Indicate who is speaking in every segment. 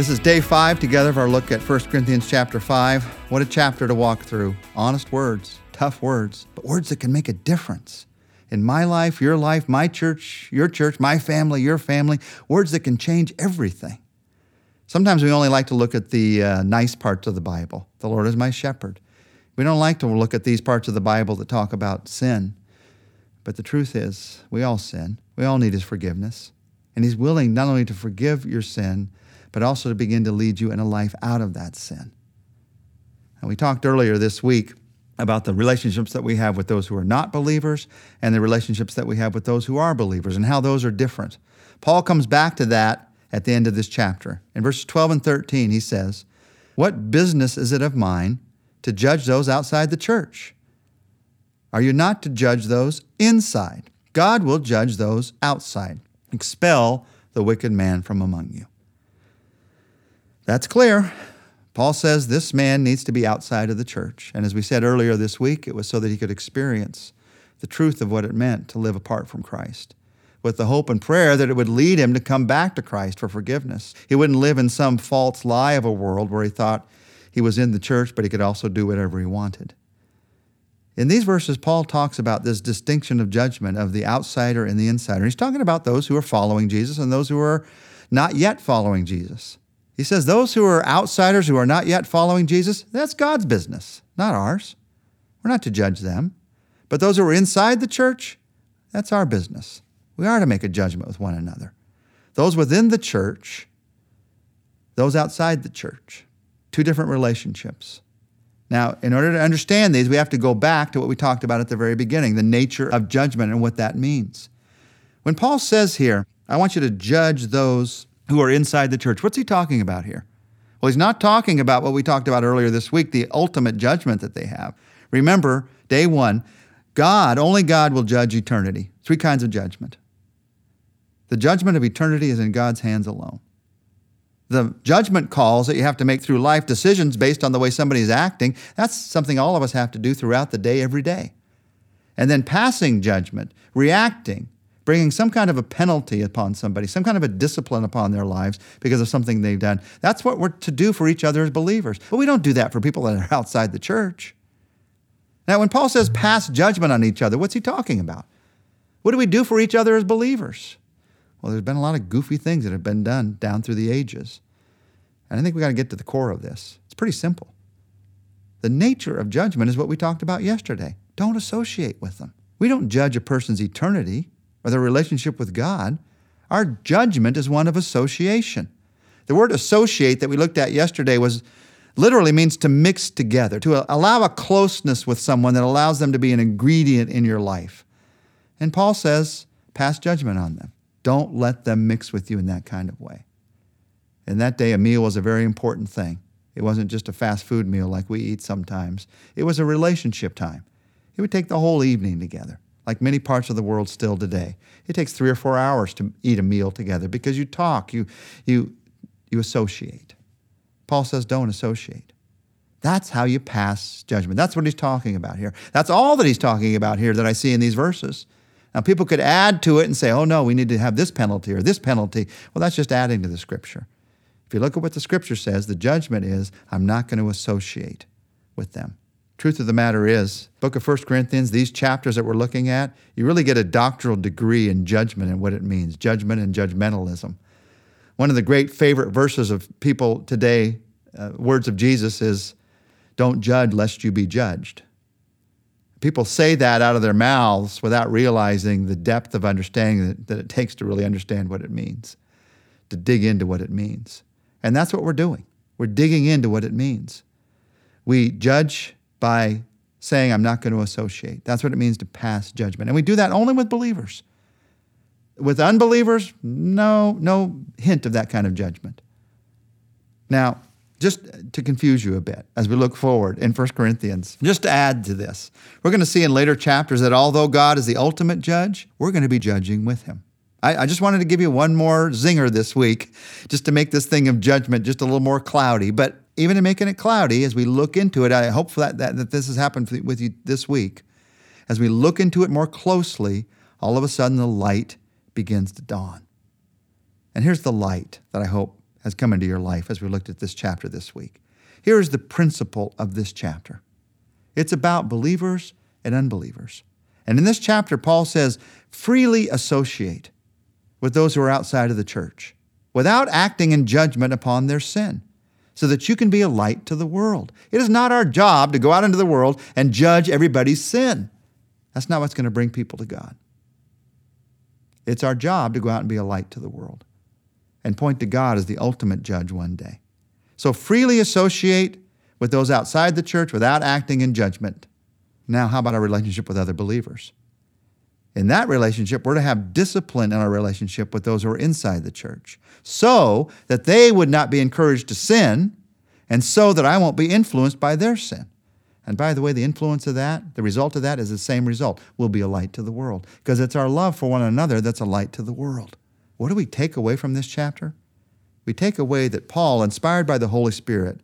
Speaker 1: This is day five together of our look at 1 Corinthians chapter 5. What a chapter to walk through. Honest words, tough words, but words that can make a difference. In my life, your life, my church, your church, my family, your family, words that can change everything. Sometimes we only like to look at the uh, nice parts of the Bible. The Lord is my shepherd. We don't like to look at these parts of the Bible that talk about sin. But the truth is, we all sin. We all need His forgiveness. And He's willing not only to forgive your sin, but also to begin to lead you in a life out of that sin. And we talked earlier this week about the relationships that we have with those who are not believers and the relationships that we have with those who are believers and how those are different. Paul comes back to that at the end of this chapter. In verses 12 and 13, he says, What business is it of mine to judge those outside the church? Are you not to judge those inside? God will judge those outside. Expel the wicked man from among you. That's clear. Paul says this man needs to be outside of the church. And as we said earlier this week, it was so that he could experience the truth of what it meant to live apart from Christ, with the hope and prayer that it would lead him to come back to Christ for forgiveness. He wouldn't live in some false lie of a world where he thought he was in the church, but he could also do whatever he wanted. In these verses, Paul talks about this distinction of judgment of the outsider and the insider. He's talking about those who are following Jesus and those who are not yet following Jesus. He says those who are outsiders who are not yet following Jesus, that's God's business, not ours. We're not to judge them. But those who are inside the church, that's our business. We are to make a judgment with one another. Those within the church, those outside the church, two different relationships. Now, in order to understand these, we have to go back to what we talked about at the very beginning the nature of judgment and what that means. When Paul says here, I want you to judge those who are inside the church. What's he talking about here? Well, he's not talking about what we talked about earlier this week, the ultimate judgment that they have. Remember, day one, God, only God will judge eternity. Three kinds of judgment. The judgment of eternity is in God's hands alone. The judgment calls that you have to make through life decisions based on the way somebody is acting, that's something all of us have to do throughout the day, every day. And then passing judgment, reacting, bringing some kind of a penalty upon somebody, some kind of a discipline upon their lives because of something they've done. That's what we're to do for each other as believers. But we don't do that for people that are outside the church. Now, when Paul says pass judgment on each other, what's he talking about? What do we do for each other as believers? Well, there's been a lot of goofy things that have been done down through the ages. And I think we got to get to the core of this. It's pretty simple. The nature of judgment is what we talked about yesterday. Don't associate with them. We don't judge a person's eternity or their relationship with God, our judgment is one of association. The word associate that we looked at yesterday was literally means to mix together, to allow a closeness with someone that allows them to be an ingredient in your life. And Paul says, pass judgment on them. Don't let them mix with you in that kind of way. In that day, a meal was a very important thing. It wasn't just a fast food meal like we eat sometimes, it was a relationship time. It would take the whole evening together like many parts of the world still today. It takes three or four hours to eat a meal together because you talk, you, you, you associate. Paul says, don't associate. That's how you pass judgment. That's what he's talking about here. That's all that he's talking about here that I see in these verses. Now, people could add to it and say, oh, no, we need to have this penalty or this penalty. Well, that's just adding to the scripture. If you look at what the scripture says, the judgment is, I'm not going to associate with them. Truth of the matter is, book of 1 Corinthians, these chapters that we're looking at, you really get a doctoral degree in judgment and what it means, judgment and judgmentalism. One of the great favorite verses of people today, uh, words of Jesus, is don't judge lest you be judged. People say that out of their mouths without realizing the depth of understanding that, that it takes to really understand what it means, to dig into what it means. And that's what we're doing. We're digging into what it means. We judge by saying, I'm not going to associate. That's what it means to pass judgment. And we do that only with believers. With unbelievers, no, no hint of that kind of judgment. Now, just to confuse you a bit as we look forward in 1 Corinthians, just to add to this, we're going to see in later chapters that although God is the ultimate judge, we're going to be judging with him. I, I, just wanted to give you one more zinger this week, just to make this thing of judgment just a little more cloudy. But even in making it cloudy, as we look into it, I hope that, that, that this has happened with you this week. As we look into it more closely, all of a sudden the light begins to dawn. And here's the light that I hope has come into your life as we looked at this chapter this week. Here is the principle of this chapter it's about believers and unbelievers. And in this chapter, Paul says, freely associate with those who are outside of the church without acting in judgment upon their sin, so that you can be a light to the world. It is not our job to go out into the world and judge everybody's sin. That's not what's going to bring people to God. It's our job to go out and be a light to the world and point to God as the ultimate judge one day. So freely associate with those outside the church without acting in judgment. Now, how about our relationship with other believers? In that relationship, we're to have discipline in our relationship with those who are inside the church so that they would not be encouraged to sin and so that I won't be influenced by their sin. And by the way, the influence of that, the result of that is the same result. We'll be a light to the world because it's our love for one another that's a light to the world. What do we take away from this chapter? We take away that Paul, inspired by the Holy Spirit,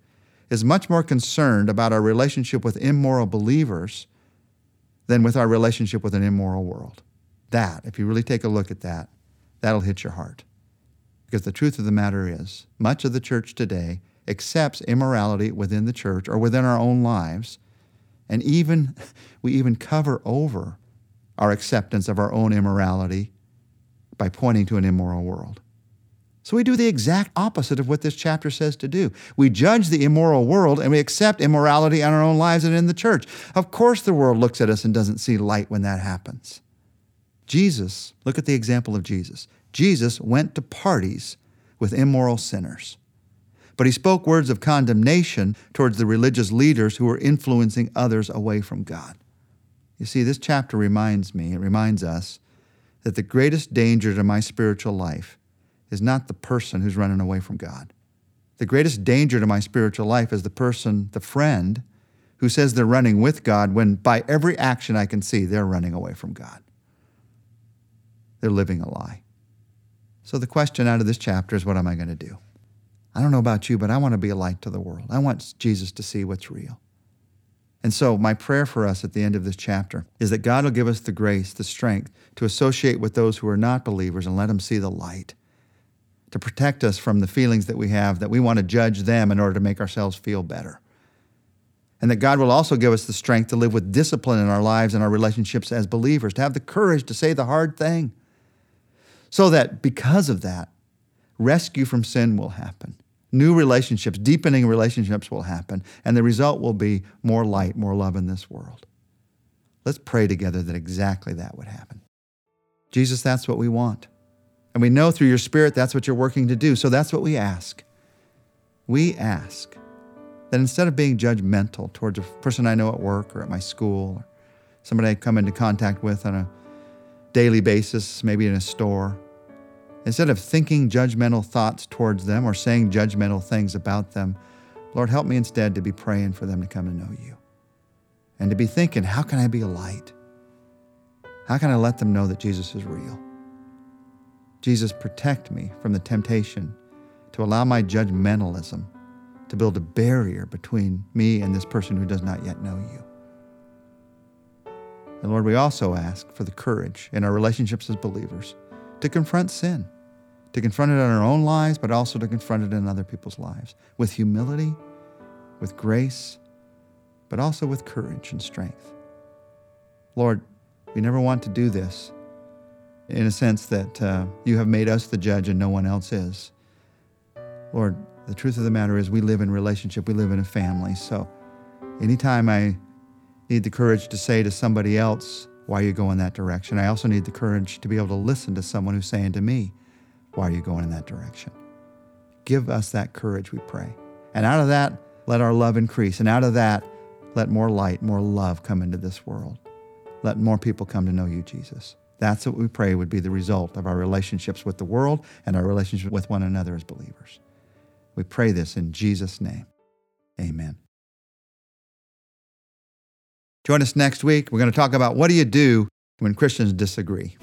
Speaker 1: is much more concerned about our relationship with immoral believers than with our relationship with an immoral world. That, if you really take a look at that, that'll hit your heart. Because the truth of the matter is, much of the church today accepts immorality within the church or within our own lives, and even we even cover over our acceptance of our own immorality by pointing to an immoral world. So we do the exact opposite of what this chapter says to do. We judge the immoral world and we accept immorality in our own lives and in the church. Of course, the world looks at us and doesn't see light when that happens. Jesus, look at the example of Jesus. Jesus went to parties with immoral sinners, but he spoke words of condemnation towards the religious leaders who were influencing others away from God. You see, this chapter reminds me, it reminds us, that the greatest danger to my spiritual life is not the person who's running away from God. The greatest danger to my spiritual life is the person, the friend, who says they're running with God when by every action I can see they're running away from God. They're living a lie. So the question out of this chapter is what am I going to do? I don't know about you, but I want to be a light to the world. I want Jesus to see what's real. And so, my prayer for us at the end of this chapter is that God will give us the grace, the strength to associate with those who are not believers and let them see the light to protect us from the feelings that we have that we want to judge them in order to make ourselves feel better. And that God will also give us the strength to live with discipline in our lives and our relationships as believers, to have the courage to say the hard thing. So that because of that, rescue from sin will happen. New relationships, deepening relationships will happen. And the result will be more light, more love in this world. Let's pray together that exactly that would happen. Jesus, that's what we want. And we know through your Spirit that's what you're working to do. So that's what we ask. We ask that instead of being judgmental towards a person I know at work or at my school, or somebody I come into contact with on a daily basis, maybe in a store, instead of thinking judgmental thoughts towards them or saying judgmental things about them, Lord, help me instead to be praying for them to come to know you and to be thinking, how can I be a light? How can I let them know that Jesus is real? Jesus, protect me from the temptation to allow my judgmentalism to build a barrier between me and this person who does not yet know you. And Lord, we also ask for the courage in our relationships as believers to confront sin, to confront it in our own lives, but also to confront it in other people's lives with humility, with grace, but also with courage and strength. Lord, we never want to do this in a sense that uh, you have made us the judge and no one else is. Lord, the truth of the matter is we live in relationship, we live in a family. So anytime I need the courage to say to somebody else, why are you going in that direction? I also need the courage to be able to listen to someone who's saying to me, why are you going in that direction? Give us that courage, we pray. And out of that, let our love increase. And out of that, let more light, more love come into this world. Let more people come to know you, Jesus. That's what we pray would be the result of our relationships with the world and our relationship with one another as believers. We pray this in Jesus' name. Amen. Join us next week. We're going to talk about what do you do when Christians disagree.